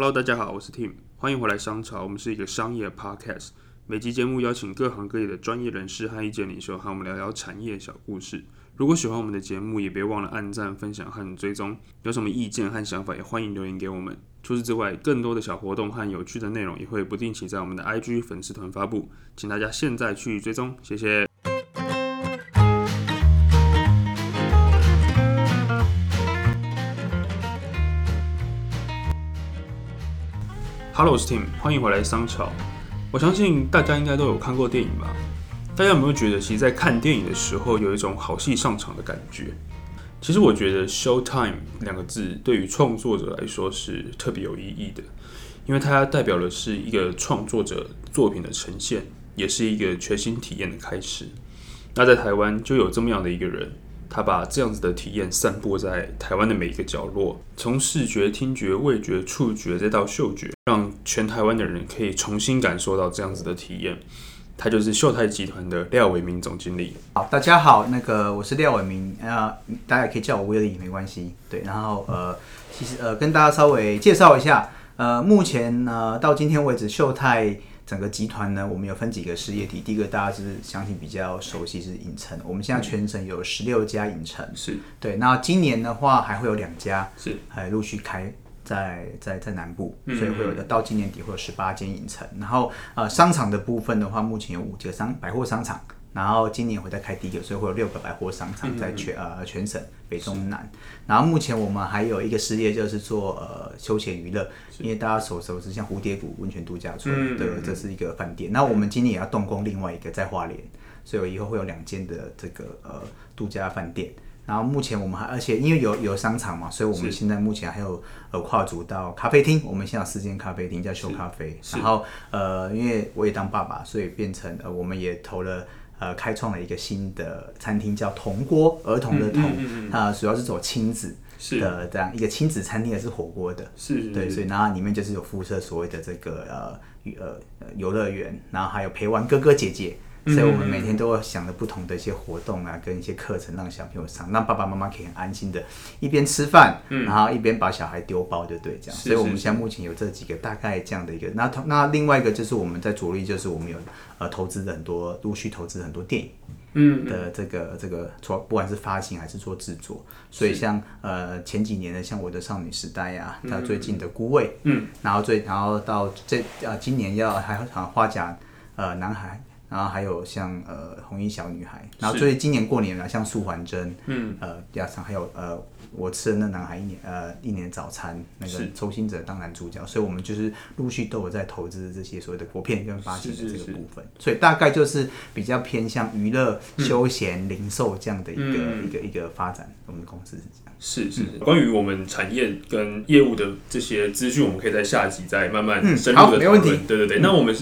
Hello，大家好，我是 Tim，欢迎回来商潮。我们是一个商业 podcast，每集节目邀请各行各业的专业人士和意见领袖，和我们聊聊产业小故事。如果喜欢我们的节目，也别忘了按赞、分享和追踪。有什么意见和想法，也欢迎留言给我们。除此之外，更多的小活动和有趣的内容也会不定期在我们的 IG 粉丝团发布，请大家现在去追踪，谢谢。Hello，我是 Tim，欢迎回来商潮。我相信大家应该都有看过电影吧？大家有没有觉得，其实，在看电影的时候，有一种好戏上场的感觉？其实，我觉得 “show time” 两个字对于创作者来说是特别有意义的，因为它代表的是一个创作者作品的呈现，也是一个全新体验的开始。那在台湾就有这么样的一个人。他把这样子的体验散播在台湾的每一个角落，从视觉、听觉、味觉、触觉，再到嗅觉，让全台湾的人可以重新感受到这样子的体验。他就是秀泰集团的廖伟明总经理。好，大家好，那个我是廖伟明，呃，大家也可以叫我威利，没关系。对，然后呃，其实呃，跟大家稍微介绍一下，呃，目前呢到今天为止，秀泰。整个集团呢，我们有分几个事业体。第一个大家是相信比较熟悉是影城，我们现在全省有十六家影城，是对。那今年的话还会有两家，是还陆续开在在在南部，所以会有的到今年底会有十八间影城。然后呃商场的部分的话，目前有五个商百货商场。然后今年会再开第一个，所以会有六个百货商场在全呃全省北中南。然后目前我们还有一个事业就是做呃休闲娱乐，因为大家所熟知像蝴蝶谷温泉度假村对，这是一个饭店。那我们今年也要动工另外一个在花莲，所以我以后会有两间的这个呃度假饭店。然后目前我们还而且因为有有商场嘛，所以我们现在目前还有呃跨足到咖啡厅，我们现在有四间咖啡厅叫秀咖啡。然后呃因为我也当爸爸，所以变成呃我们也投了。呃，开创了一个新的餐厅，叫铜锅，儿童的童，啊，主要是走亲子的这样一个亲子餐厅，也是火锅的，是，对，所以然后里面就是有辐射所谓的这个呃呃游乐园，然后还有陪玩哥哥姐姐。所以我们每天都会想着不同的一些活动啊，跟一些课程，让小朋友上，让爸爸妈妈可以很安心的，一边吃饭，然后一边把小孩丢包，就对，这样。所以我们现在目前有这几个大概这样的一个，那同那另外一个就是我们在着力，就是我们有呃投资很多，陆续投资很多电影，嗯的这个这个做不管是发行还是做制作，所以像呃前几年的像我的少女时代呀，到最近的孤味，嗯，然后最然后到这呃今年要还有花甲呃男孩。然后还有像呃红衣小女孩，然后所以今年过年了，像素环真，嗯，呃加上还有呃我吃的那男孩一年呃一年早餐那个周星哲当男主角，所以我们就是陆续都有在投资这些所谓的国片跟发行的这个部分，所以大概就是比较偏向娱乐、休闲、零售这样的一个一个一个发展，我们的公司是这样。是是，关于我们产业跟业务的这些资讯，我们可以在下集再慢慢深入的讨论。对对对，那我们。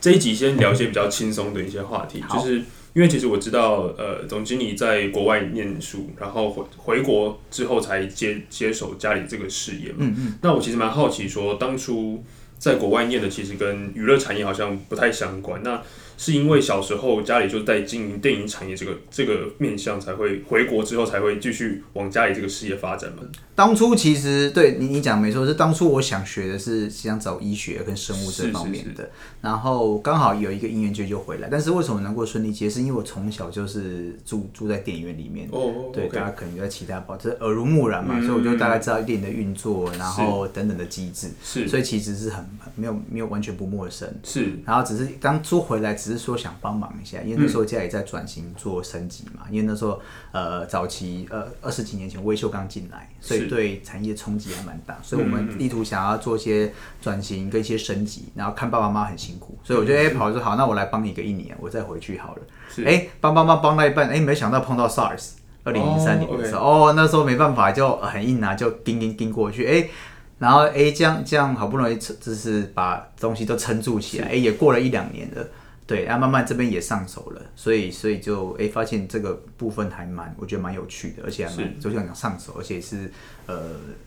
这一集先聊一些比较轻松的一些话题，就是因为其实我知道，呃，总经理在国外念书，然后回回国之后才接接手家里这个事业嘛。嗯嗯。那我其实蛮好奇，说当初在国外念的，其实跟娱乐产业好像不太相关。那是因为小时候家里就在经营电影产业这个这个面向，才会回国之后才会继续往家里这个事业发展嘛？当初其实对你你讲没错，是当初我想学的是想走医学跟生物这方面的，然后刚好有一个因缘就就回来。但是为什么能够顺利接？是因为我从小就是住住在电影院里面，哦，对，大家可能在其他包，这耳濡目染嘛，所以我就大概知道电影的运作，然后等等的机制，是，所以其实是很没有没有完全不陌生，是，然后只是当初回来只。是说想帮忙一下，因为那时候家里在转型做升级嘛。因为那时候呃早期呃二十几年前微秀刚进来，所以对产业冲击还蛮大。所以我们意图想要做一些转型跟一些升级，然后看爸爸妈妈很辛苦，所以我觉得哎跑说好，那我来帮你个一年，我再回去好了。哎帮帮帮帮到一半，哎没想到碰到 SARS，二零零三年的时候，哦那时候没办法就很硬啊，就盯盯盯过去，哎然后哎这样这样好不容易就是把东西都撑住起来，哎也过了一两年了。对，然后慢慢这边也上手了，所以所以就哎发现这个部分还蛮，我觉得蛮有趣的，而且还蛮就像讲上手，而且是呃，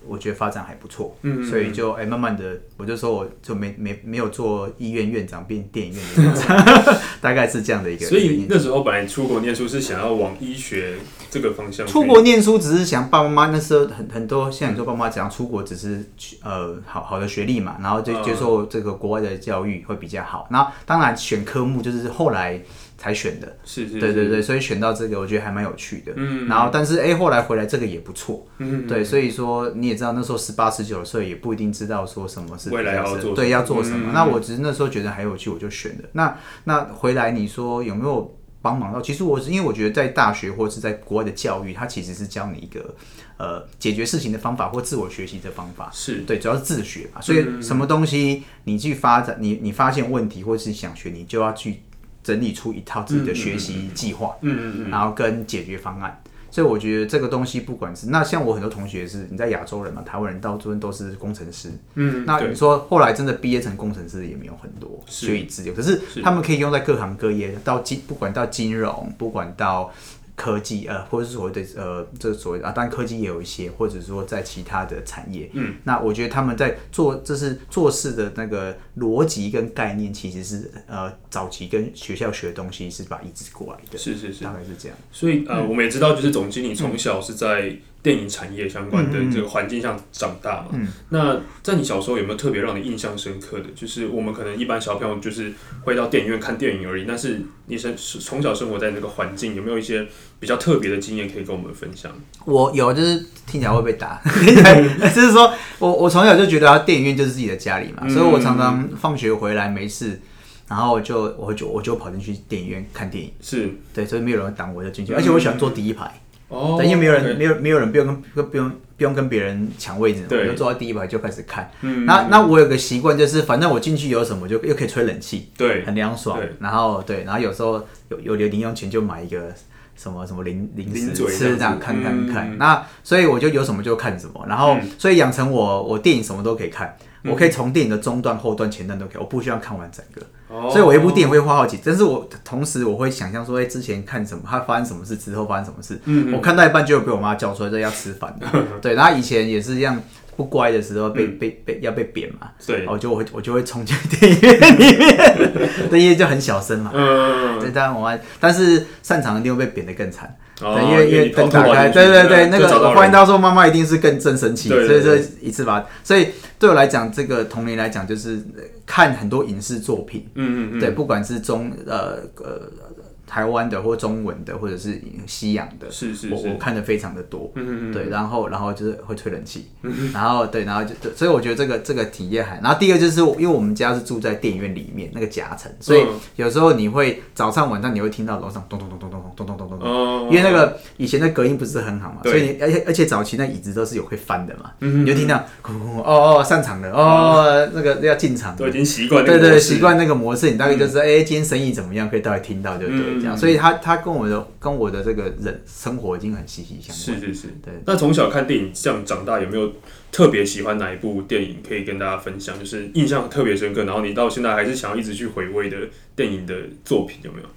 我觉得发展还不错，嗯所以就哎、慢慢的，我就说我就没没没有做医院院长变电影院的院长，大概是这样的一个。所以那时候本来出国念书是想要往医学这个方向出国念书只是想爸爸妈妈那时候很很多，像很多爸妈讲出国只是呃好好的学历嘛，然后就嗯接受这个国外的教育会比较好。然后当然选科目就是后来才选的，是是，对对对，所以选到这个我觉得还蛮有趣的。嗯然后但是哎、后来回来这个也不错，嗯，对，所以说你也知道那时候十八十九岁也不一定知道说什么是未来要做对要做什么。嗯那我只是那时候觉得还有趣，我就选的。那那回来你说有没有帮忙到？其实我是因为我觉得在大学或是在国外的教育，它其实是教你一个呃解决事情的方法或自我学习的方法。是对，主要是自学嘛，所以什么东西你去发展，你你发现问题或是想学，你就要去整理出一套自己的学习计划。嗯嗯嗯，然后跟解决方案。所以我觉得这个东西，不管是那像我很多同学是你在亚洲人嘛，台湾人到这边都是工程师。嗯，对那你说后来真的毕业成工程师也没有很多，是学以致用。可是他们可以用在各行各业，到金不管到金融，不管到科技，呃，或者是所谓的呃，这所谓的啊，当然科技也有一些，或者说在其他的产业。嗯，那我觉得他们在做，这是做事的那个逻辑跟概念，其实是呃早期跟学校学的东西是把它移植过来的，是是是，大概是这样。所以呃，我们也知道，就是总经理从小是在电影产业相关的这个环境下长大嘛。嗯。那在你小时候有没有特别让你印象深刻的？就是我们可能一般小朋友就是会到电影院看电影而已，但是你生从小生活在那个环境，有没有一些比较特别的经验可以跟我们分享？我有，就是听起来会被打，就是说我我从小就觉得电影院就是自己的家里嘛，嗯。所以我常常放学回来没事，然后我就我就我就跑进去电影院看电影，是。对，所以没有人挡我就进去，而且我喜欢坐第一排，哦对，因为没有人没有没有人不用跟不用不用跟别人抢位置，对。我就坐在第一排就开始看。嗯，那那我有个习惯就是，反正我进去有什么就又可以吹冷气，对，很凉爽。然后对，然后有时候有有点零用钱就买一个什么什么零零零食吃，这样看看看。嗯那所以我就有什么就看什么，然后、所以养成我我电影什么都可以看。我可以从电影的中段、后段、前段都可以，我不需要看完整个。哦所以我一部电影会花好几，但是我同时我会想象说，哎、之前看什么，它发生什么事，之后发生什么事。嗯我看到一半就有被我妈叫出来，这要吃饭的。对，然后以前也是这样，不乖的时候被、被被要被扁嘛，对，我就我会我就会冲进电影院里面，对，因为就很小声嘛。嗯，对，当然我还，但是擅长一定会被扁得更惨。哦对，因为因为灯打开，对对对，那个就找到人。我发现到说妈妈一定是更更神奇，所以这一次吧，所以对我来讲，这个童年来讲，就是呃看很多影视作品，嗯嗯嗯，对，不管是中呃呃台湾的或中文的，或者是西洋的，是是是。我我，看的非常的多。嗯嗯嗯，对，然后然后就是会吹冷气，然后对，然后就对所以我觉得这个这个体验还，然后第二个就是因为我们家是住在电影院里面那个夹层，所以嗯。有时候你会早上晚上你会听到楼上咚咚咚咚咚咚咚咚咚咚，哦，因为那个以前的隔音不是很好嘛，所以你而且而且早期那椅子都是有会翻的嘛，嗯你就听到咕咕咕哦哦上场了哦那个要进场了都已经习惯那对对，习惯那个模式，你大概就是哎、今天生意怎么样，可以大概听到，对不对？嗯这样，所以他他跟我的跟我的这个人生活已经很息息相关。是是是，对。那从小看电影这样长大，有没有特别喜欢哪一部电影可以跟大家分享？就是印象特别深刻，然后你到现在还是想要一直去回味的电影的作品有没有？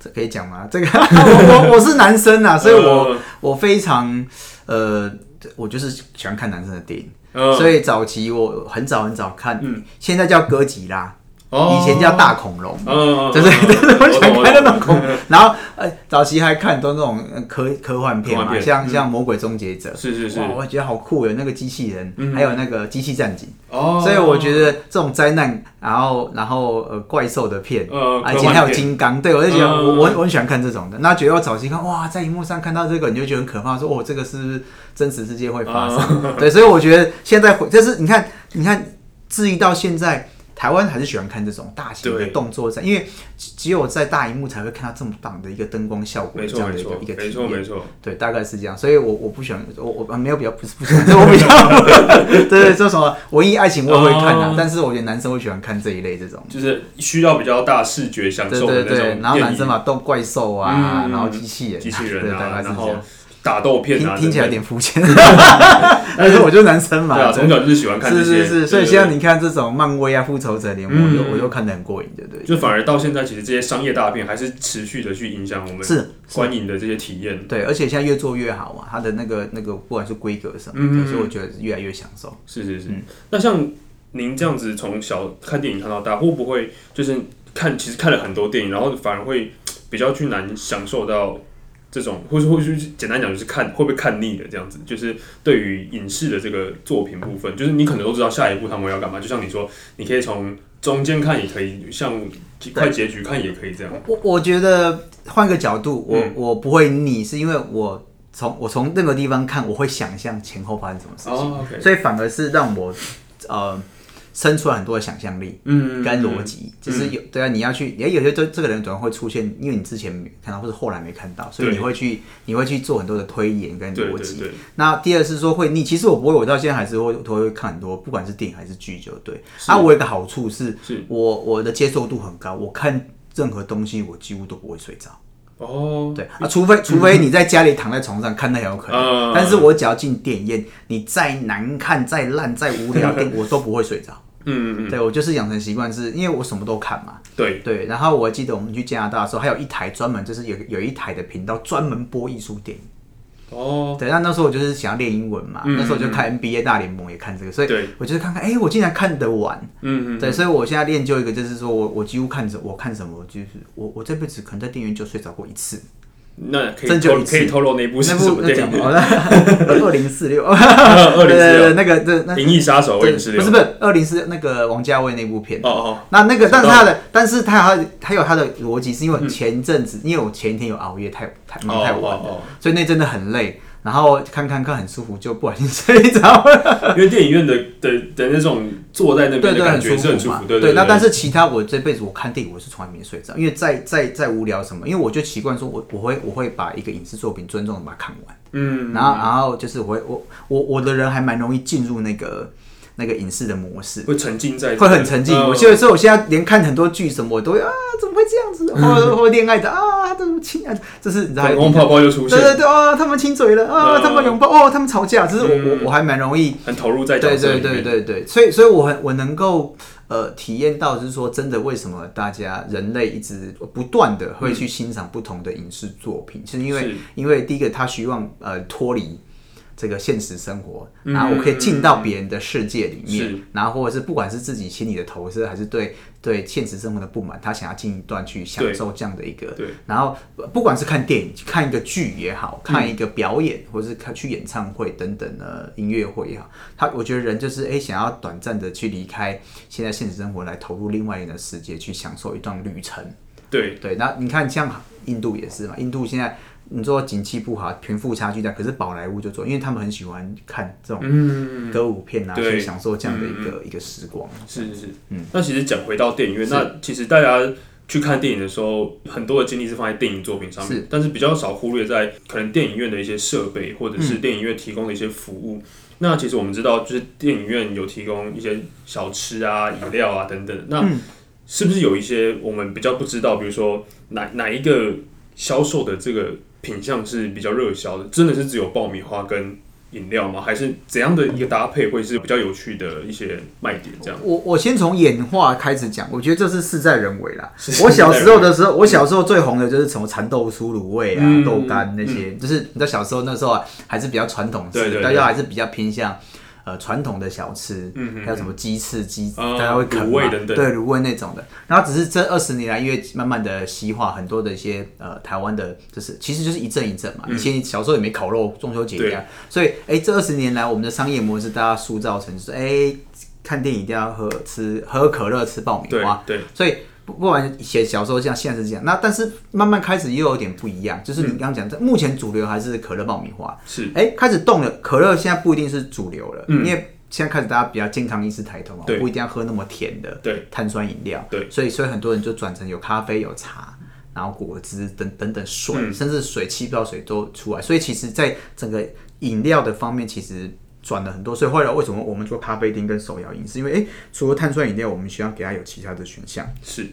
这可以讲吗？这个 我我我是男生啊，所以我、呃我非常呃，我就是喜欢看男生的电影，呃所以早期我很早很早看，嗯现在叫哥吉拉，哦以前叫大恐龙。嗯，对对对，我喜欢看那种恐龙，然后呃，早期还看很多那种呃科科幻片嘛，片像嗯。像《魔鬼终结者》是是是。哇，我觉得好酷有那个机器人，还有那个机器战警，哦，所以我觉得这种灾难，然后然后呃怪兽的片，呃，而且还有金刚，对我就觉得嗯。我我我很喜欢看这种的。那觉得我早期看哇，在荧幕上看到这个，你就觉得很可怕，说哦，这个是真实世界会发生？嗯对，所以我觉得现在回就是你看，你看，至于到现在。台湾还是喜欢看这种大型的对动作战，因为只只有在大荧幕才会看到这么棒的一个灯光效果，没这样的一个一个体验。对，大概是这样，所以我我不喜欢，我我没有比较不是不喜欢，我比较对对，这什么文艺爱情我也会看啊，哦但是我觉得男生会喜欢看这一类这种。就是需要比较大视觉享对受的那种对对，然后男生嘛，动怪兽啊，嗯然后机器人啊，机器人对，大概是这样。打斗片啊，听听起来有等点肤浅，但是我就男生嘛，等对啊，从小就是喜欢看这些，是是是，所以对像你看这种漫威啊、复仇者联盟，我嗯就我就看得很过瘾，对不对？就反而到现在，其实这些商业大片还是持续的去影响我们是，观影的这些体验。对，而且现在越做越好嘛，它的那个那个不管是规格什么所以我觉得越来越享受。是是是。嗯那像您这样子从小看电影看到大，会不会就是看其实看了很多电影，然后反而会比较去难享受到这种，或是或是简单讲就是看会不会看腻的这样子？就是对于影视的这个作品部分，就是你可能都知道下一步他们要干嘛，就像你说，你可以从中间看也可以，像快结局看也可以这样。我我觉得换个角度，我、嗯我不会腻，是因为我从我从任何地方看，我会想象前后发生什么事情，所以反而是让我呃生出来很多的想象力。嗯跟逻辑，就是有对啊，你要去，也有些这这个人总会出现，因为你之前没看到或者后来没看到，所以你会去你会去做很多的推演跟逻辑。那第二是说会腻，其实我不会，我到现在还是会都会看很多，不管是电影还是剧，就对。是啊，我有一个好处是，是我我的接受度很高，我看任何东西我几乎都不会睡着。哦，对啊，除非除非你在家里躺在床上看，那很有可能。嗯但是我只要进电影院，你再难看、再烂、再无聊的，我都不会睡着。嗯嗯嗯，对我就是养成习惯，是因为我什么都看嘛。对，对，然后我还记得我们去加拿大的时候，还有一台专门就是有有一台的频道专门播艺术电影。哦，对，那那时候我就是想要练英文嘛，嗯那时候我就看 NBA 大联盟也看这个，所以对我就是看看，哎、我竟然看得完。嗯嗯，对，所以我现在练就一个，就是说我我几乎看着我看什么，就是我我这辈子可能在电影院就睡着过一次。那可以真可以透露那部是那什么电部那讲影？二零四六，二零四六，那个对那《银翼杀手》二零四六，不是不是二零四那个王家卫那部片。哦哦，那那个，但是他的，但是他还他有他的逻辑，是因为前阵子，因为我前一天有熬夜，太太忙太晚了，所以那真的很累。然后看看看很舒服，就不小心睡着了。因为电影院的的的那种坐在那边对对，的感很觉是很舒服，嘛。对对。那但是其他我这辈子我看电影我是从来没睡着，因为再再再无聊什么，因为我就习惯说我我会我会把一个影视作品尊重的把它看完。嗯，然后然后就是我会我我我的人还蛮容易进入那个那个影视的模式。会沉浸在，会很沉浸。嗯我有时候我现在连看很多剧什么，我都会啊，怎么会这样子？或者或恋爱的啊，他怎么亲啊？这是你知道？粉红泡泡就出现，对对对啊，他们亲嘴了啊，嗯他们拥抱哦，他们吵架。只是我嗯我我还蛮容易。很投入在角对对对。对对，所以所以我很我能够呃体验到，就是说真的，为什么大家人类一直不断的会去欣赏不同的影视作品，是因为因为第一个他希望呃脱离。这个现实生活，嗯然后我可以进到别人的世界里面，是。然后或者是不管是自己心里的投射，还是对对现实生活的不满，他想要进一段去享受这样的一个，对。然后呃不管是看电影、看一个剧也好，嗯。看一个表演，或者是看去演唱会等等的音乐会也好，他我觉得人就是哎、想要短暂的去离开现在现实生活，来投入另外一个世界，去享受一段旅程。对。对，那你看像印度也是嘛，印度现在你说景气不好，贫富差距大，可是宝莱坞就做，因为他们很喜欢看这种嗯，歌舞片啊，对去享受这样的一个、一个时光。是是是，嗯那其实讲回到电影院，那其实大家去看电影的时候，很多的精力是放在电影作品上面是，但是比较少忽略在可能电影院的一些设备，或者嗯是电影院提供的一些服务。那其实我们知道，就是电影院有提供一些小吃啊、饮料啊等等。那嗯是不是有一些我们比较不知道？比如说哪哪一个销售的这个品相是比较热销的？真的是只有爆米花跟饮料吗？还是怎样的一个搭配会是比较有趣的一些卖点？这样我我先从演化开始讲，我觉得这是事在人为啦。我小时候的时候，我小时候最红的就是什么蚕豆酥、卤味啊、嗯豆干那些，就是你知道小时候那时候啊，还是比较传统对对大家还是比较偏向。呃，传统的小吃，还有什么鸡翅、鸡，哦大家会啃嘛对，卤味那种的。然后只是这二十年来，因为慢慢的西化，很多的一些呃台湾的，就是其实就是一阵一阵嘛。以前小时候也没烤肉，中秋节一样，所以哎、这二十年来，我们的商业模式大家塑造成就是哎、看电影一定要喝吃喝可乐吃爆米对花，对，所以不不管以前小时候这样，现在是这样。那但是慢慢开始又有点不一样，就是你刚刚讲的，目前主流还是可乐爆米花。是。哎、开始动了，可乐现在不一定是主流了，因为现在开始大家比较健康意识抬头嘛，不一定要喝那么甜的对。碳酸饮料，对。所以所以很多人就转成有咖啡、有茶。然后果汁等等等水，嗯。甚至水气泡水都出来，所以其实，在整个饮料的方面，其实转了很多。所以后来为什么我们做咖啡厅跟手摇饮，是因为诶，除了碳酸饮料，我们需要给它有其他的选项。是，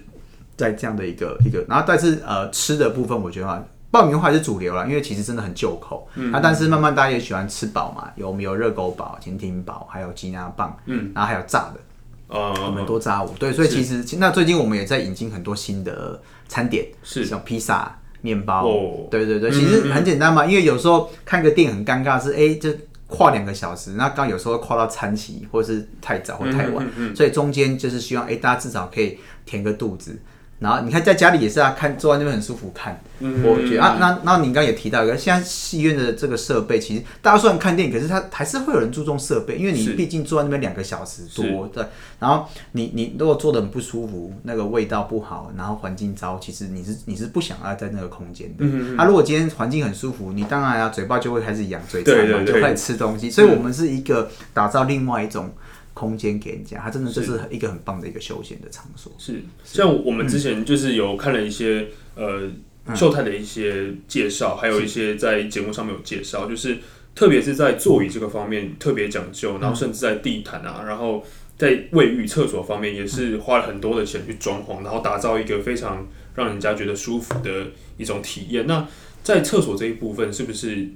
在这样的一个一个，然后但是呃吃的部分，我觉得啊爆米花还是主流啦，因为其实真的很旧口。嗯，啊，但是慢慢大家也喜欢吃饱嘛，有我们有热狗堡、甜甜堡，还有鸡鸭棒，嗯，然后还有炸的，呃，我们多炸物。对，所以其实那最近我们也在引进很多新的餐点，是像披萨、面包。哦对对对，其实很简单嘛，因为有时候看个电影很尴尬是，哎，这跨两个小时，那刚有时候跨到餐期，或者是太早或太晚，所以中间就是希望，哎，大家至少可以填个肚子。然后你看在家里也是啊，看坐在那边很舒服看，我觉得啊，那那你刚刚也提到一个，现在戏院的这个设备，其实大家虽然看电影，可是它还是会有人注重设备，因为你是。毕竟坐在那边两个小时多，对，然后你你如果坐的很不舒服，那个味道不好，然后环境糟，其实你是你是不想要在那个空间的。嗯。啊，如果今天环境很舒服，你当然啊嘴巴就会开始痒嘴馋嘛，就开始吃东西，所以我们是一个打造另外一种空间给人家，它真的就是一个很棒的一个休闲的场所。是，像我们之前就是有看了一些呃秀泰的一些介绍，还有一些在节目上面有介绍，就是特别是在座椅这个方面特别讲究，然后甚至在地毯啊，然后在卫浴、厕所方面也是花了很多的钱去装潢，然后打造一个非常让人家觉得舒服的一种体验。那在厕所这一部分，是不是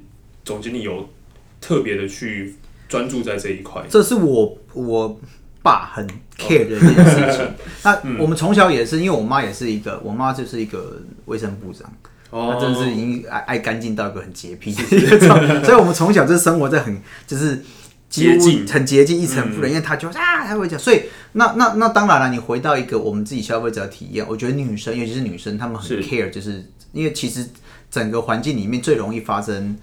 总经理有特别的去专注在这一块？这是我我爸很 care 的一件事情。那我们从小也是，因为我妈也是一个，我妈就是一个卫生部长，她真的是已经爱爱干净到一个很洁癖的，所以我们从小就生活在很就是。几乎洁净。很洁净，一尘不染，因为她就啊，她会讲，所以那那那当然了，你回到一个我们自己消费者的体验，我觉得女生，尤其是女生，她们很 care，就是因为其实整个环境里面最容易发生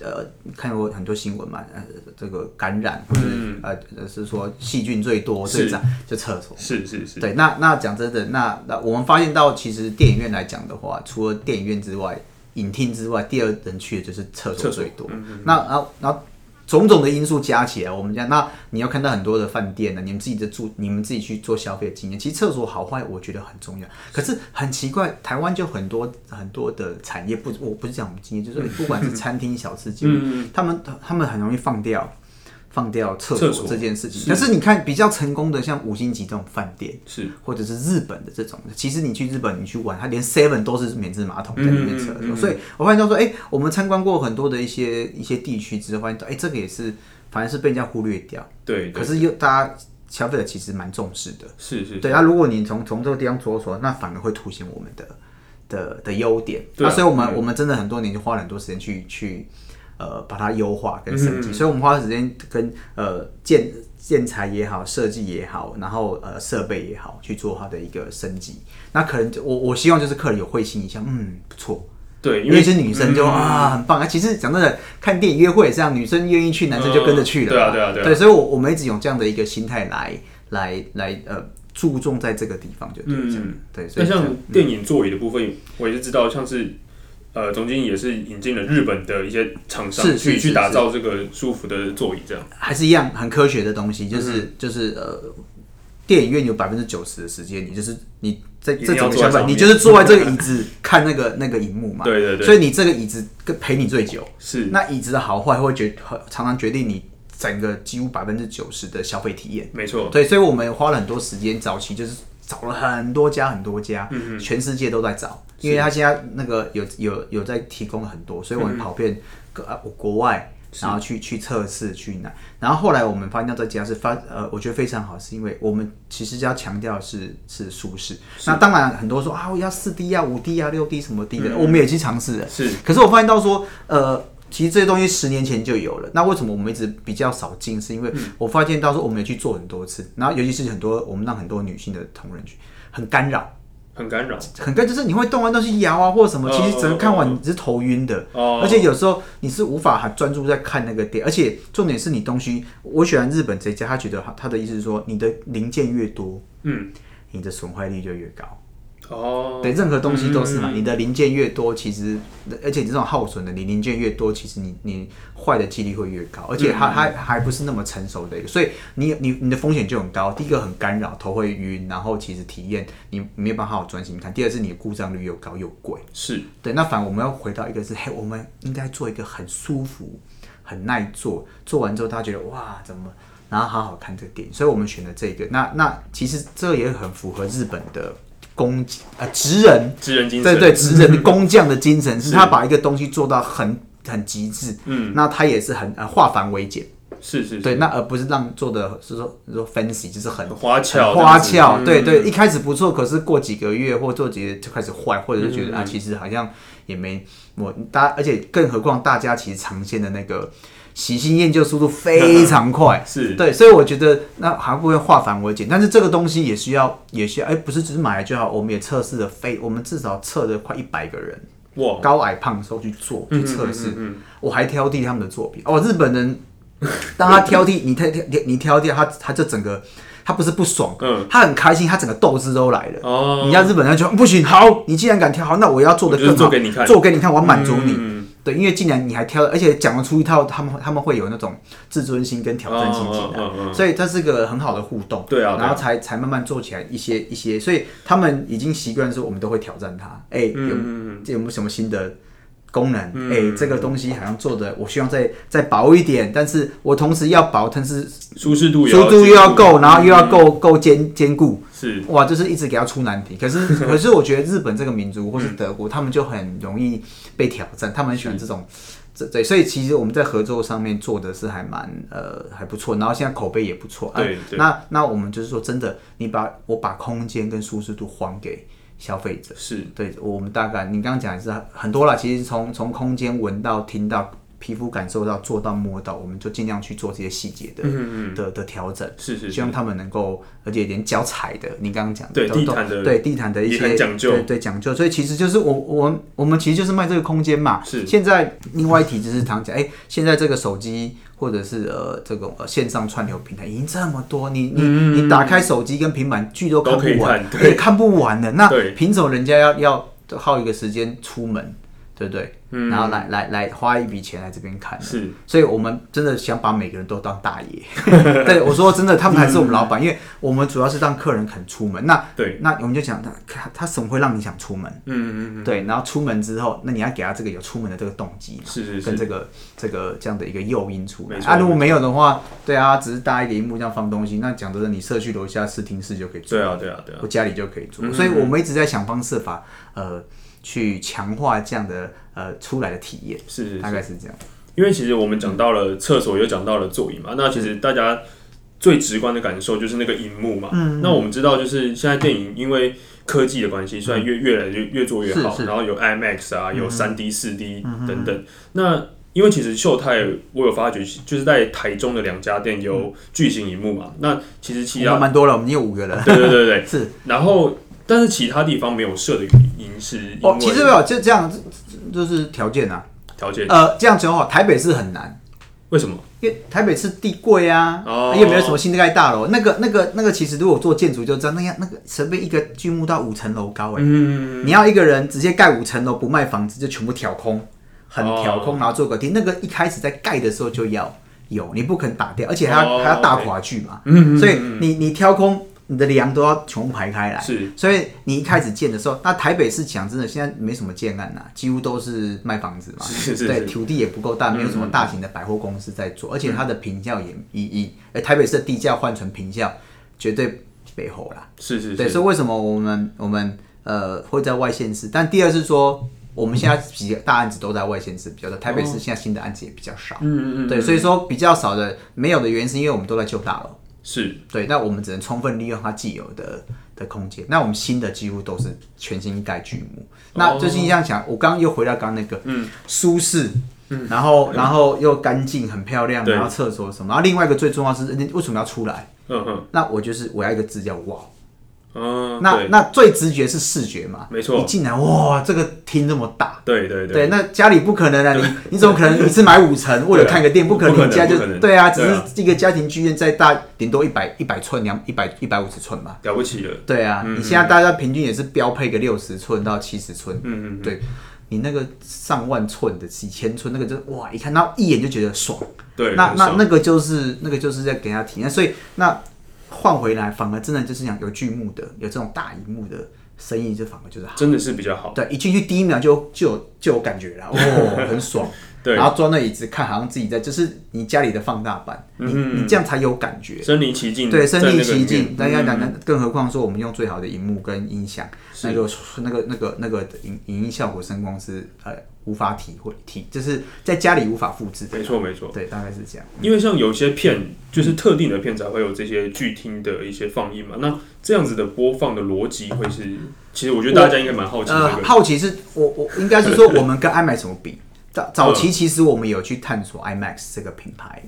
呃，看过很多新闻嘛，呃，这个感染或者、呃呃是说细菌最多最是。长就厕所。是是是，对，那那讲真的，那那我们发现到，其实电影院来讲的话，除了电影院之外，影厅之外，第二人去的就是厕所厕所。最多。那然后然后种种的因素加起来，我们讲，那你要看到很多的饭店呢，你们自己的住，你们自己去做消费的经验，其实厕所好坏，我觉得很重要。可是很奇怪，台湾就很多很多的产业不，我不是讲我们经验，就是不管是餐厅、小吃街，他们他们很容易放掉。放掉厕厕所所这件事情，可是你看比较成功的，像五星级这种饭店，是。或者是日本的这种，其实你去日本你去玩，它连 Seven 都是免治马桶在里面厕所，所以我发现到说，哎、我们参观过很多的一些一些地区之后，发现到，哎、这个也是反而是被人家忽略掉，对，对可是又大家消费者其实蛮重视的，是是，对，那、如果你从从这个地方着手，那反而会凸显我们的的的优点。那所以我们、我们真的很多年就花了很多时间去去呃把它优化跟升嗯级，所以我们花时间跟呃建建材也好，设计也好，然后呃设备也好去做它的一个升级。那可能就我我希望就是客人有会心一笑，嗯，不错。对，因为是女生就、啊很棒。啊，其实讲真的，看电影约会也这样，女生愿意去，男生就跟着去了。对啊对啊对啊。对，所以我我们一直用这样的一个心态来来来呃注重在这个地方就嗯。对，所以那像电影座椅的部分，我也是知道，像是呃，总经理也是引进了日本的一些厂商去去打造这个舒服的座椅，这样。还是一样很科学的东西，就是、嗯就是呃，电影院有百分之九十的时间，你就是你在这种相反，要坐在上面。你就是坐在这个椅子看那个那个荧幕嘛，对对对。所以你这个椅子跟陪你最久，是。那椅子的好坏会决常常决定你整个几乎百分之九十的消费体验。没错，对，所以我们花了很多时间，早期就是找了很多家很多家，嗯全世界都在找，因为他现在那个有有有在提供很多，所以我嗯们跑遍国呃国外，然后去去测试去拿，然后后来我们发现到这家是发呃，我觉得非常好，是因为我们其实要强调是是舒适。那当然很多说啊，我要四 D 啊、五 D 啊、六 D 什么 D 的，我们也去尝试了。嗯是。可是我发现到说，呃，其实这些东西十年前就有了。那为什么我们一直比较少进？是因为嗯我发现到时候，我们也去做很多次，然后尤其是很多我们让很多女性的同仁去，很干扰，很干扰很干，就是你会动完东西摇啊或者什么，哦其实整个看完你是头晕的。哦，而且有时候你是无法很专注在看那个店，而且重点是你东西，我喜欢日本这一家，他觉得他他的意思是说，你的零件越多，嗯你的损坏率就越高。哦，对，任何东西都是嘛，嗯你的零件越多，其实而且你这种耗损的，你零件越多，其实你你坏的几率会越高，而且它还还不是那么成熟的一个，所以你你你的风险就很高。第一个很干扰，头会晕，然后其实体验你没有办法好好专心看。第二是你的故障率又高又贵。是对，那反而我们要回到一个是，嘿，我们应该做一个很舒服、很耐做，做完之后大家觉得哇，怎么，然后好好看这个电影，所以我们选了这个。那那其实这个也很符合日本的工呃职人，职人精神，对对，职人 工匠的精神，是他把一个东西做到很很极致，嗯，那他也是很呃化繁为简，是是，对，那而不是让做的是说是说 fancy，就是很花俏花俏，对对，一开始不错，可是过几个月或做几个月就开始坏，或者是觉得啊，其实好像也没我大，而且更何况大家其实常见的那个。喜新厌旧速度非常快，是。对，所以我觉得那还不会化繁为简，但是这个东西也需要，也需要，哎，不是只是买来就好，我们也测试了，非我们至少测了快一百个人，哇，高矮胖的时候去做去测试，我还挑剔他们的作品，哦，日本人，当他挑剔你挑挑你挑剔他，他就整个他不是不爽，嗯，他很开心，他整个斗志都来了，哦，你要日本人就不行，好，你既然敢挑，好，那我要做的更好，做给你看，做给你看，我要满足你。对，因为既然你还挑，而且讲得出一套，他们他们会有那种自尊心跟挑战心进来，所以这是个很好的互动。对啊，然后才才慢慢做起来一些一些，所以他们已经习惯说我们都会挑战他。哎，有有没有什么新的？功能，哎，这个东西好像做的，我希望再再薄一点，但是我同时要薄，但是舒适度，舒适度又要够，然后又要够够坚坚固，是哇，就是一直给他出难题。可是 可是我觉得日本这个民族或是德国，他们就很容易被挑战，他们喜欢这种这对，所以其实我们在合作上面做的是还蛮呃还不错，然后现在口碑也不错。对，那那我们就是说真的，你把我把空间跟舒适度还给。消费者是对我们大概，你刚刚讲是很多了。其实从从空间闻到、听到、皮肤感受到、做到、摸到，我们就尽量去做这些细节的的的调整。是是，希望他们能够，而且连脚踩的，你刚刚讲对地毯的，对地毯的一些讲究，对对讲究。所以其实就是我我我们其实就是卖这个空间嘛。是。现在另外一题就是常讲，哎，现在这个手机。或者是呃，这种呃线上串流平台已经这么多，你你你打开手机跟平板剧都看不完，也看不完的。那凭什么人家要要耗一个时间出门？对不对？然后来来来花一笔钱来这边看，是，所以我们真的想把每个人都当大爷。对，我说真的，他们还是我们老板，因为我们主要是让客人肯出门。那对，那我们就讲他他怎么会让你想出门？嗯嗯嗯，对。然后出门之后，那你要给他这个有出门的这个动机，是是是，跟这个这个这样的一个诱因出来。啊，如果没有的话，对啊，只是搭一个荧幕这样放东西，那讲真的，你社区楼下试听室就可以做。对啊对啊对啊，我家里就可以做。所以我们一直在想方设法，呃。去强化这样的呃出来的体验，是是大概是这样。因为其实我们讲到了厕所，又讲到了座椅嘛。那其实大家最直观的感受就是那个荧幕嘛。嗯。那我们知道，就是现在电影因为科技的关系，虽然越越来越越做越好，然后有 IMAX 啊，有三 D、四 D 等等。那因为其实秀泰，我有发觉，就是在台中的两家店有巨型荧幕嘛。那其实其他蛮多了，我们有五个人。对对对对，是。然后。但是其他地方没有设的原因是，哦，其实没有，就这样，就是条件啊，条件，呃，这样子的话，台北是很难，为什么？因为台北是地贵啊，也没有什么新的盖大楼，那个、那个、那个，其实如果做建筑就知道，那样那个随便一个巨木到五层楼高，哎，嗯，你要一个人直接盖五层楼不卖房子，就全部挑空，很挑空，然后做个厅，那个一开始在盖的时候就要有，你不肯打掉，而且还要还要大跨距嘛，嗯，所以你你挑空。你的梁都要全部排开来，是，所以你一开始建的时候，那台北市讲真的，现在没什么建案呐，几乎都是卖房子嘛，是是，对，土地也不够大，没有什么大型的百货公司在做，而且它的平价也以以，哎，台北市的地价换成平价，绝对背后啦，是是，对，所以为什么我们我们呃会在外县市？但第二是说，我们现在几大案子都在外县市比较多，台北市现在新的案子也比较少，嗯嗯嗯，对，所以说比较少的没有的原因是因为我们都在旧大楼。是对，那我们只能充分利用它既有的的空间。那我们新的几乎都是全新盖巨幕。那就是这样想，我刚刚又回到刚刚那个，嗯，舒适，嗯，然后然后又干净，很漂亮，然后厕所什么，然后另外一个最重要是，为什么要出来？嗯嗯，那我就是我要一个字叫哇。嗯，那那最直觉是视觉嘛，没错。一进来哇，这个厅这么大，对对对。对，那家里不可能啊，你你怎么可能一次买五层为了看个店？不可能，你家就对啊，只是一个家庭剧院再大，顶多一百一百寸两一百一百五十寸嘛，了不起了。对啊，你现在大家平均也是标配个六十寸到七十寸，嗯嗯，对你那个上万寸的几千寸那个就哇，一看到一眼就觉得爽。对，那那那个就是那个就是在给他体验，所以那。换回来反而真的就是讲有剧目的，有这种大荧幕的生意，就反而就是好，真的是比较好。对，一进去第一秒就就有就有感觉了，哦，很爽。对然后坐那椅子看，好像自己在，就是你家里的放大版，你嗯你这样才有感觉。身临其境，对，身临其境。大家讲，嗯更何况说我们用最好的荧幕跟音响，那个那个那个那个影影音效果声光是呃无法体会体，就是在家里无法复制的。没错没错。对，大概是这样。因为像有些片，就是特定的片才会有这些剧听的一些放映嘛。那这样子的播放的逻辑会是，其实我觉得大家应该蛮好奇这呃，好奇是我我应该是说我们跟 IMAX 怎么比？早早期其实我们有去探索 IMAX 这个品牌，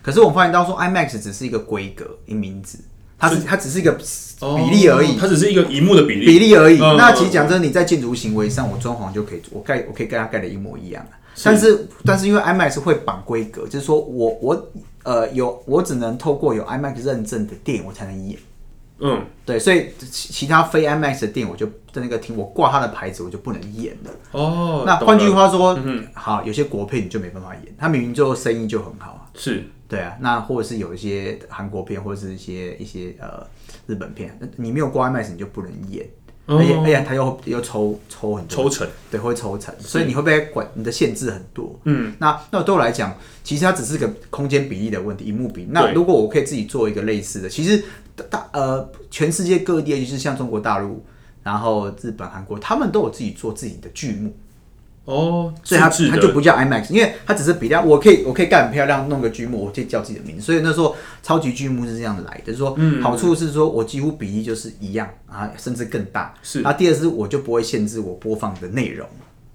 可是我们发现到说 IMAX 只是一个规格，一名字，它是它只是一个比例而已哦，它只是一个荧幕的比例。比例而已。嗯那其实讲真的，你在建筑行为上，我装潢就可以，我盖我可以跟它盖的一模一样啊。但是但是因为 IMAX 会绑规格，就是说我我呃有我只能透过有 IMAX 认证的电影我才能演。嗯，对，所以其其他非 IMAX 的店，我就在那个厅，我挂他的牌子，我就不能演了。哦，那懂换句话说，好，有些国片你就没办法演，他明明就生意就很好啊。是。对啊，那或者是有一些韩国片，或者是一些一些呃日本片，那你没有挂 IMAX 你就不能演，哦。而且而且它又又抽抽很多。抽成，对，会抽成，所以你会被管，你的限制很多。嗯，那那对我来讲，其实它只是个空间比例的问题，荧幕比。那如果我可以自己做一个类似的，其实大呃全世界各地，尤其是像中国大陆，然后日本、韩国，他们都有自己做自己的剧目，哦，所以它自制的它就不叫 IMAX，因为它只是比较，我可以我可以盖很漂亮，弄个剧目，我可以叫自己的名字。所以那时候超级剧目是这样来的，就是说、嗯好处是说我几乎比例就是一样啊，甚至更大。是那第二是我就不会限制我播放的内容。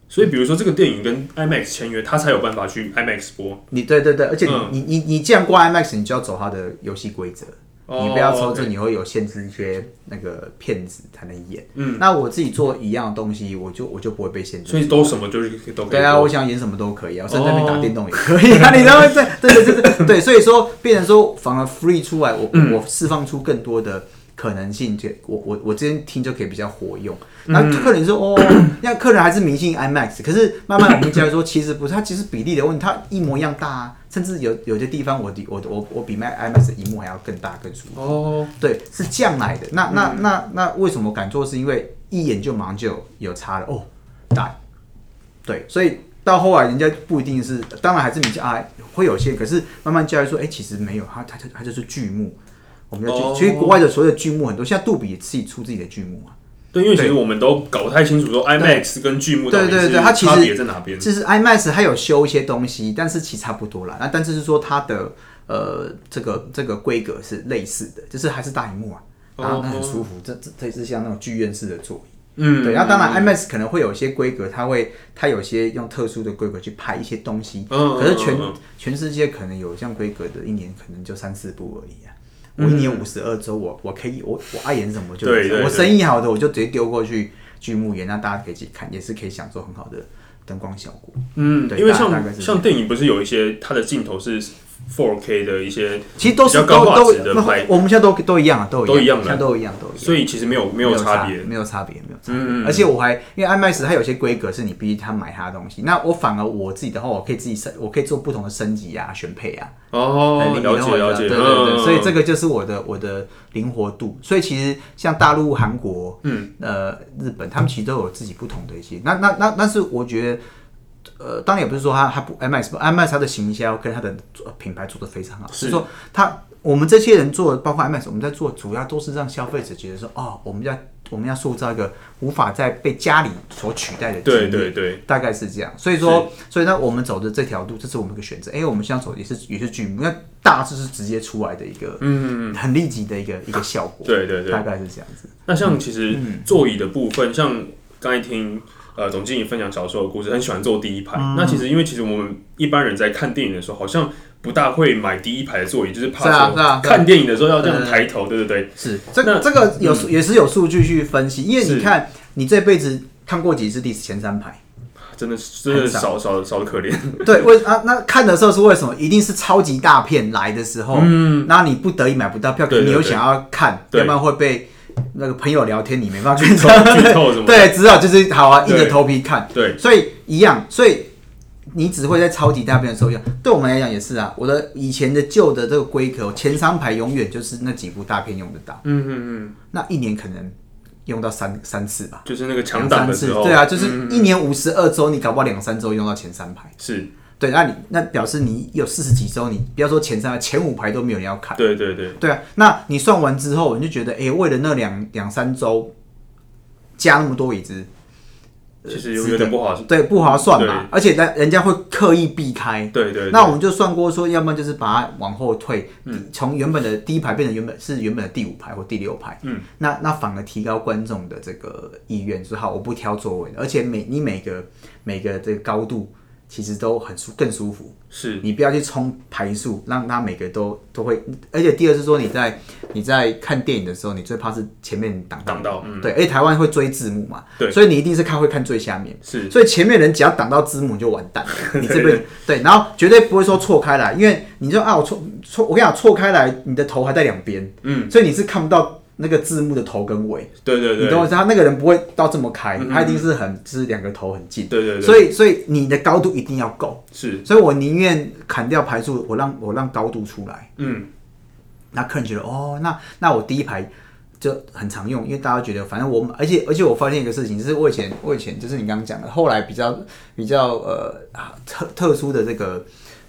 所以比如说这个电影跟 IMAX 签约，它才有办法去 IMAX 播。你对对对，而且你、嗯你你你既然挂 IMAX，你就要走它的游戏规则。哦你不要抽这，你会有限制一些那个骗子才能演。嗯，那我自己做一样的东西，我就我就不会被限制。所以都什么就是都可以对啊，我想演什么都可以啊，我甚至在那边打电动也可以啊，你知道吗？对对对对对对，所以说变成说反而 free 出来，我、嗯我释放出更多的可能性，就我我我这边听就可以比较活用。嗯那客人说哦，那客人还是迷信 IMAX，可是慢慢我们家说其实不是，它其实比例的问题，它一模一样大啊，甚至有有些地方我比我我我比 IMAX 的荧幕还要更大更舒服。哦，对，是这样来的。那那那那为什么敢做？是因为一眼就马上就有有差了哦，大。对，所以到后来人家不一定是，当然还是你家啊，会有些，可是慢慢教育说，哎、其实没有，它它它它就是剧目。我们要剧，哦其实国外的所有的剧目很多，现在杜比也自己出自己的剧目啊。对，因为其实我们都搞不太清楚说 IMAX 跟剧目对对对它其实差别在哪边。就是 IMAX 它有修一些东西，但是其实差不多啦。那但是是说它的呃这个这个规格是类似的，就是还是大荧幕啊，然后那很舒服。这这这是像那种剧院式的座椅。嗯，对，然后当然 IMAX 可能会有一些规格，它会它有些用特殊的规格去拍一些东西，嗯可是全嗯嗯全世界可能有这样规格的，一年可能就三四部而已啊。我一年五十二周，我我可以我我爱演什么就演什么对对。我生意好的我就直接丢过去剧目演，那大家可以去看，也是可以享受很好的灯光效果。嗯，对因为像像电影不是有一些它的镜头是 4K 的一些，其实都是比较高画都都那质的拍我们现在都都一样啊，都都一样的现在都一样，都一样。所以其实没有没有差别。没有差别，没有差别。嗯而且我还因为 IMAX 它有些规格是你必须他买它的东西，那我反而我自己的话，我可以自己升，我可以做不同的升级啊、选配啊。哦了解了解，对对对，嗯所以这个就是我的我的灵活度。所以其实像大陆、韩国、嗯呃日本，他们其实都有自己不同的一些。那那那，但是我觉得。呃，当然也不是说它它不 IMAX 不 IMAX 它的行销跟它的品牌做的非常好，是是说它我们这些人做的，包括 IMAX，我们在做主要都是让消费者觉得说，哦，我们要我们要塑造一个无法在被家里所取代的经对验对对，大概是这样。所以说，所以呢，我们走的这条路，这是我们一个选择。哎、我们现在走也是也是剧目，那大致是直接出来的一个，嗯，很立即的一个一个效果。对对对大概是这样子。那像其实嗯座椅的部分，像刚才听呃总经理分享小时候的故事，很喜欢坐第一排。嗯那其实因为其实我们一般人在看电影的时候，好像不大会买第一排的座椅，就是怕是啊说是啊是啊看电影的时候要这样抬头，对不对？是这那嗯这个有、也是有数据去分析，因为你看你这辈子看过几次历史前三排？真的是真的少少少的可怜。对，为啊那看的时候是为什么？一定是超级大片来的时候，嗯，那你不得已买不到票，可对对对你又想要看，要不然会被那个朋友聊天，你没办法去剧透剧透什么 对，只好就是好啊，硬着头皮看。对，所以一样，所以你只会在超级大片的时候用。对我们来讲也是啊，我的以前的旧的这个规格，前三排永远就是那几部大片用得到，嗯嗯嗯，那一年可能用到三三次吧，就是那个强三次。档的时候，对啊，就是嗯一年五十二周，你搞不好两三周用到前三排。是对，那你那表示你有四十几周，你不要说前三排，前五排都没有人要看。对对对，对啊，那你算完之后，你就觉得，哎、为了那两两三周加那么多椅子，其实有有点不划算。对，不划算嘛。而且人人家会刻意避开。对对，那我们就算过说，要不然就是把它往后退，从原本的第一排变成原本是原本的第五排或第六排。嗯，那那反而提高观众的这个意愿，说好我不挑座位的，而且每你每个每个这个高度其实都很舒更舒服。是你不要去冲排数，让他每个都都会。而且第二是说你在你在看电影的时候，你最怕是前面挡挡到，嗯，对。而且台湾会追字幕嘛，对，所以你一定是看会看最下面，是。所以前面人只要挡到字幕你就完蛋了，你这边对，然后绝对不会说错开来，因为你说啊我错错，我跟你讲错开来，你的头还在两边，嗯，所以你是看不到。那个字幕的头跟尾，对对对，你懂我意思？他那个人不会到这么开，他一定是很就是两个头很近，对对对。所以所以你的高度一定要够，是。所以我宁愿砍掉排数，我让我让高度出来，嗯。那客人觉得哦，那那我第一排就很常用，因为大家觉得反正我，而且而且我发现一个事情，就是我以前我以前就是你刚刚讲的，后来比较比较呃特特殊的这个。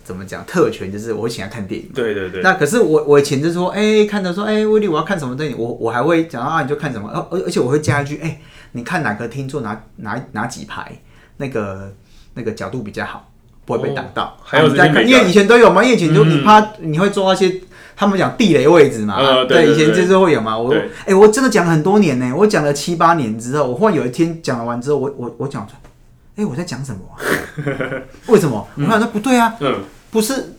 怎么讲特权就是我会请他看电影，对对对。那可是我我以前就说，哎，看着说，哎，威利我要看什么电影，我我还会讲啊，你就看什么，而而且我会加一句，哎，你看哪个厅座哪哪哪几排，那个那个角度比较好，不会被挡到。还有在看，因为以前都有嘛，因为以前就你怕你会做那些他们讲地雷位置嘛，对，以前就是会有嘛。我哎，我真的讲了很多年呢，我讲了七八年之后，我忽然有一天讲了完之后，我我我讲出来，哎，我在讲什么？为什么？我想说不对啊。嗯。不是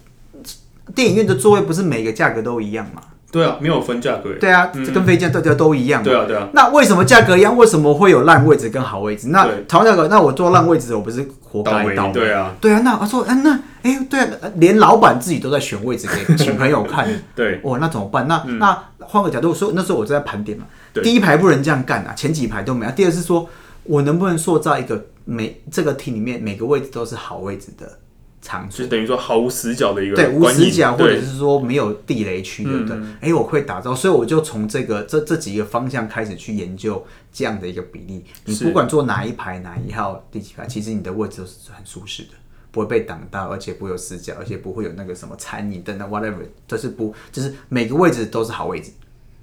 电影院的座位不是每个价格都一样吗？对啊，没有分价格。对啊，这跟飞机大家都一样。对啊，对啊。那为什么价格一样？为什么会有烂位置跟好位置？那同样价格，那我坐烂位置，我不是活该倒？对啊，对啊。那我说，嗯，那哎，对啊，连老板自己都在选位置给请朋友看。对，哇，那怎么办？那那换个角度说，那时候我在盘点嘛，第一排不能这样干啊，前几排都没有。第二是说我能不能塑造一个每这个厅里面每个位置都是好位置的？长就等于说毫无死角的一个对无死角，或者是说没有地雷区对不对？哎，我会打造，所以我就从这个这这几个方向开始去研究这样的一个比例。你不管坐哪一排哪一号第几排，其实你的位置都是很舒适的，不会被挡到，而且不会有死角，而且不会有那个什么餐饮等等 whatever，都是不就是每个位置都是好位置。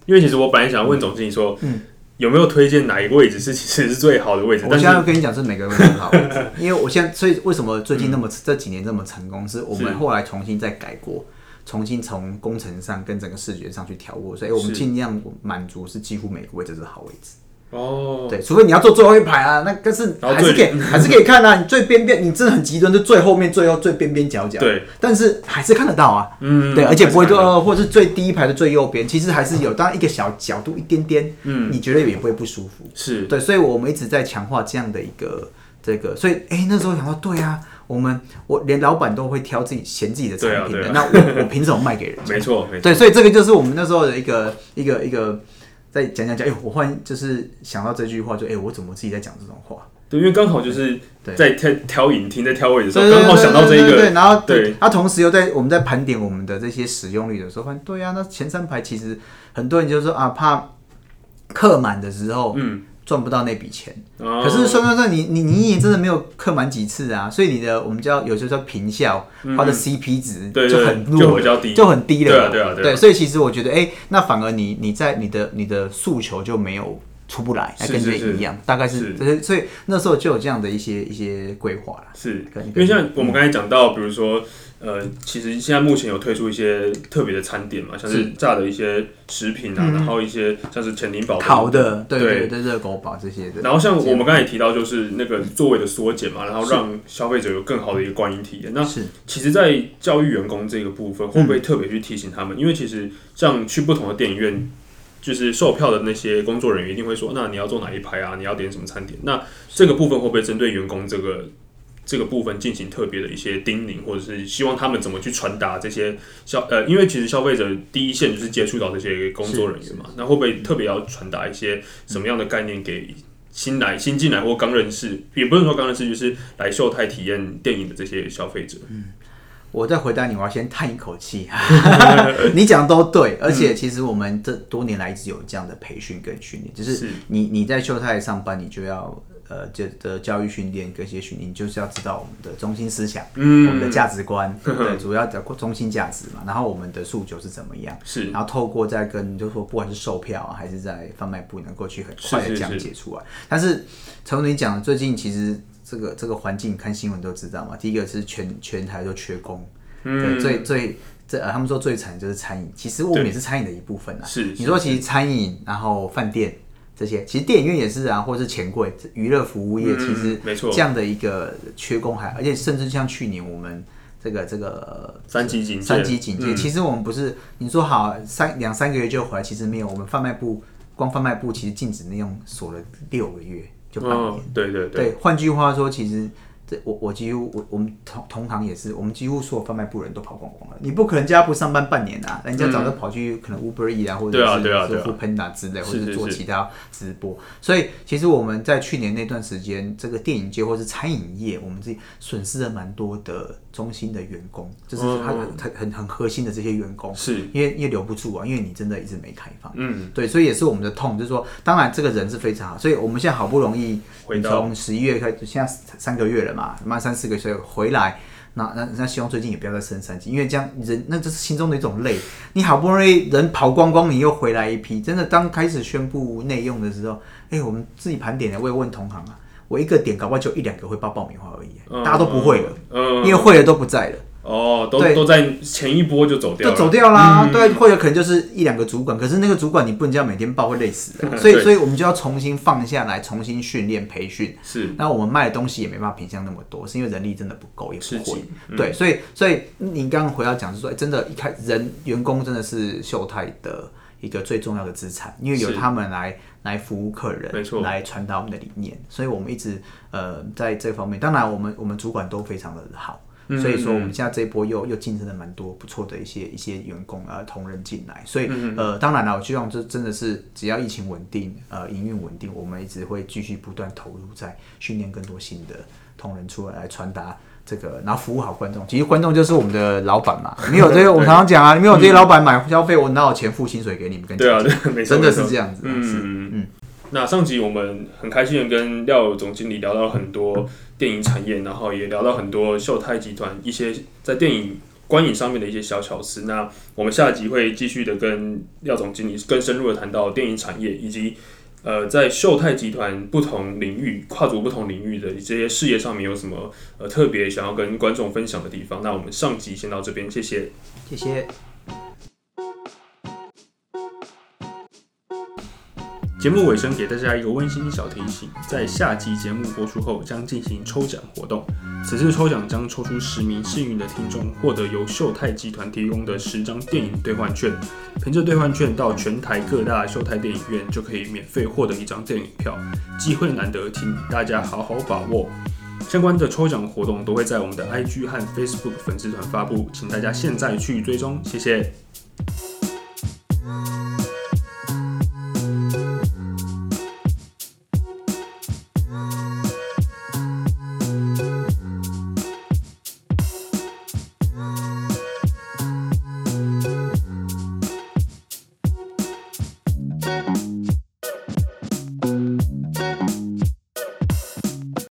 因为其实我本来想问总经理说，嗯。有没有推荐哪一个位置是其实是最好的位置？我现在要跟你讲是每个位置很好，因为我现在所以为什么最近那么这几年这么成功，是我们后来重新再改过，重新从工程上跟整个视觉上去调过，所以我们尽量满足是几乎每个位置是好位置。哦，对，除非你要坐最后一排啊，那但是还是可以还是可以看啊。你最边边，你真的很极端，就最后面最后最边边角角。对，但是还是看得到啊。嗯，对，而且不会说，或者是最低一排的最右边，其实还是有，当然一个小角度一点点，嗯，你觉得也不会不舒服。是对，所以我们一直在强化这样的一个这个，所以哎，那时候想到，对啊，我们我连老板都会挑自己嫌自己的产品的，那我我凭什么卖给人？没错，没错。对，所以这个就是我们那时候的一个一个一个。再讲讲讲，哎，我忽然就是想到这句话，就哎，我怎么自己在讲这种话？对，因为刚好就是在挑挑影厅，在挑位的时候，刚好想到这一个。对，然后对，他同时又在我们在盘点我们的这些使用率的时候，发现对啊，那前三排其实很多人就说啊，怕客满的时候，嗯。赚不到那笔钱，可是算算算，你你你一年真的没有刻满几次啊，所以你的我们叫有时候叫平效，它的 CP 值就很弱，就很低了。对啊对啊对。所以其实我觉得，哎，那反而你你在你的你的诉求就没有出不来，跟这一样，大概是，所以那时候就有这样的一些一些规划了。是，因为像我们刚才讲到，比如说。呃，其实现在目前有推出一些特别的餐点嘛，像是炸的一些食品啊，然后一些像是全林堡烤的，对对对，热狗堡这些的。然后像我们刚才也提到，就是那个座位的缩减嘛，然后让消费者有更好的一个观影体验。那其实，在教育员工这个部分，会不会特别去提醒他们？因为其实像去不同的电影院，就是售票的那些工作人员一定会说，那你要坐哪一排啊？你要点什么餐点？那这个部分会不会针对员工这个？这个部分进行特别的一些叮咛，或者是希望他们怎么去传达这些消呃，因为其实消费者第一线就是接触到这些工作人员嘛，那会不会特别要传达一些什么样的概念给新来新进来或刚认识，也不是说刚认识，就是来秀泰体验电影的这些消费者？嗯，我在回答你，我要先叹一口气，你讲的都对，而且其实我们这多年来一直有这样的培训跟训练，就是你你在秀泰上班，你就要。呃这的教育训练跟一些训练，就是要知道我们的中心思想，嗯。我们的价值观，对不对？主要的中心价值嘛，然后我们的诉求是怎么样，是。然后透过在跟就是说不管是售票啊，还是在贩卖部能够去很快的讲是是。是解出来。但是从你讲的最近其实这个这个环境看新闻都知道嘛，第一个是全全台都缺工，对，最最这呃他们说最惨就是餐饮，其实我们也是餐饮的一部分啊。是你说其实餐饮，然后饭店。这些其实电影院也是啊，或者是钱柜这娱乐服务业，嗯其实没错这样的一个缺工还，而且甚至像去年我们这个这个三级警戒，三级警戒，嗯其实我们不是你说好三两三个月就回来，其实没有。我们贩卖部光贩卖部其实禁止内容锁了六个月，就半年。对对，对，换句话说，其实这我我几乎我我们同同行也是，我们几乎所有贩卖部人都跑光光了。你不可能叫他不上班半年啊，人家早就跑去可能 Uber E 啊，或者是对啊对啊 f o o Panda 之类，或者做其他直播。所以其实我们在去年那段时间，这个电影界或是餐饮业，我们自己损失了蛮多的中心的员工，就是他嗯很很很核心的这些员工。是，因为因为留不住啊，因为你真的一直没开放。嗯，对，所以也是我们的痛，就是说，当然这个人是非常好，所以我们现在好不容易，从十一月开始，现在三个月了嘛，慢三四个月回来，那那那希望最近也不要再升三级，因为这样人那这是心中的一种累，你好不容易人跑光光，你又回来一批，真的当开始宣布内用的时候，哎、我们自己盘点的，我也问同行啊，我一个点搞不好就一两个会爆爆米花而已，嗯大家都不会了，嗯，因为会的都不在了。哦，都对都在前一波就走掉了，就走掉啦。对，或者可能就是一两个主管，可是那个主管你不能这样每天报，会累死的。所以，对所以我们就要重新放下来，重新训练培训。是那我们卖的东西也没办法品相那么多，是因为人力真的不够，也不会是。对，所以所以您刚刚回到讲是说，哎真的，一开人员工真的是秀泰的一个最重要的资产，因为有是他们来来服务客人，没错来传达我们的理念，所以我们一直呃在这方面，当然我们我们主管都非常的好。嗯所以说，我们现在这一波又又晋升了蛮多不错的一些一些员工啊同仁进来，所以嗯呃，当然了，我希望这真的是只要疫情稳定，呃，营运稳定，我们一直会继续不断投入在训练更多新的同仁出来来传达这个，然后服务好观众。其实观众就是我们的老板嘛，没有这些我们常常讲啊，没有这些老板买消费，我哪有钱付薪水给你们？跟对啊，真的是这样子，嗯嗯嗯。那上集我们很开心的跟廖总经理聊到很多电影产业，然后也聊到很多秀泰集团一些在电影观影上面的一些小巧思。那我们下集会继续的跟廖总经理更深入的谈到电影产业以及呃在秀泰集团不同领域跨足不同领域的这些事业上面有什么呃特别想要跟观众分享的地方。那我们上集先到这边，谢谢。谢谢。节目尾声给大家一个温馨小提醒，在下集节目播出后将进行抽奖活动，此次抽奖将抽出十名幸运的听众，获得由秀泰集团提供的十张电影兑换券，凭着兑换券到全台各大秀泰电影院就可以免费获得一张电影票，机会难得，请大家好好把握。相关的抽奖活动都会在我们的 IG 和 Facebook 粉丝团发布，请大家现在去追踪，谢谢。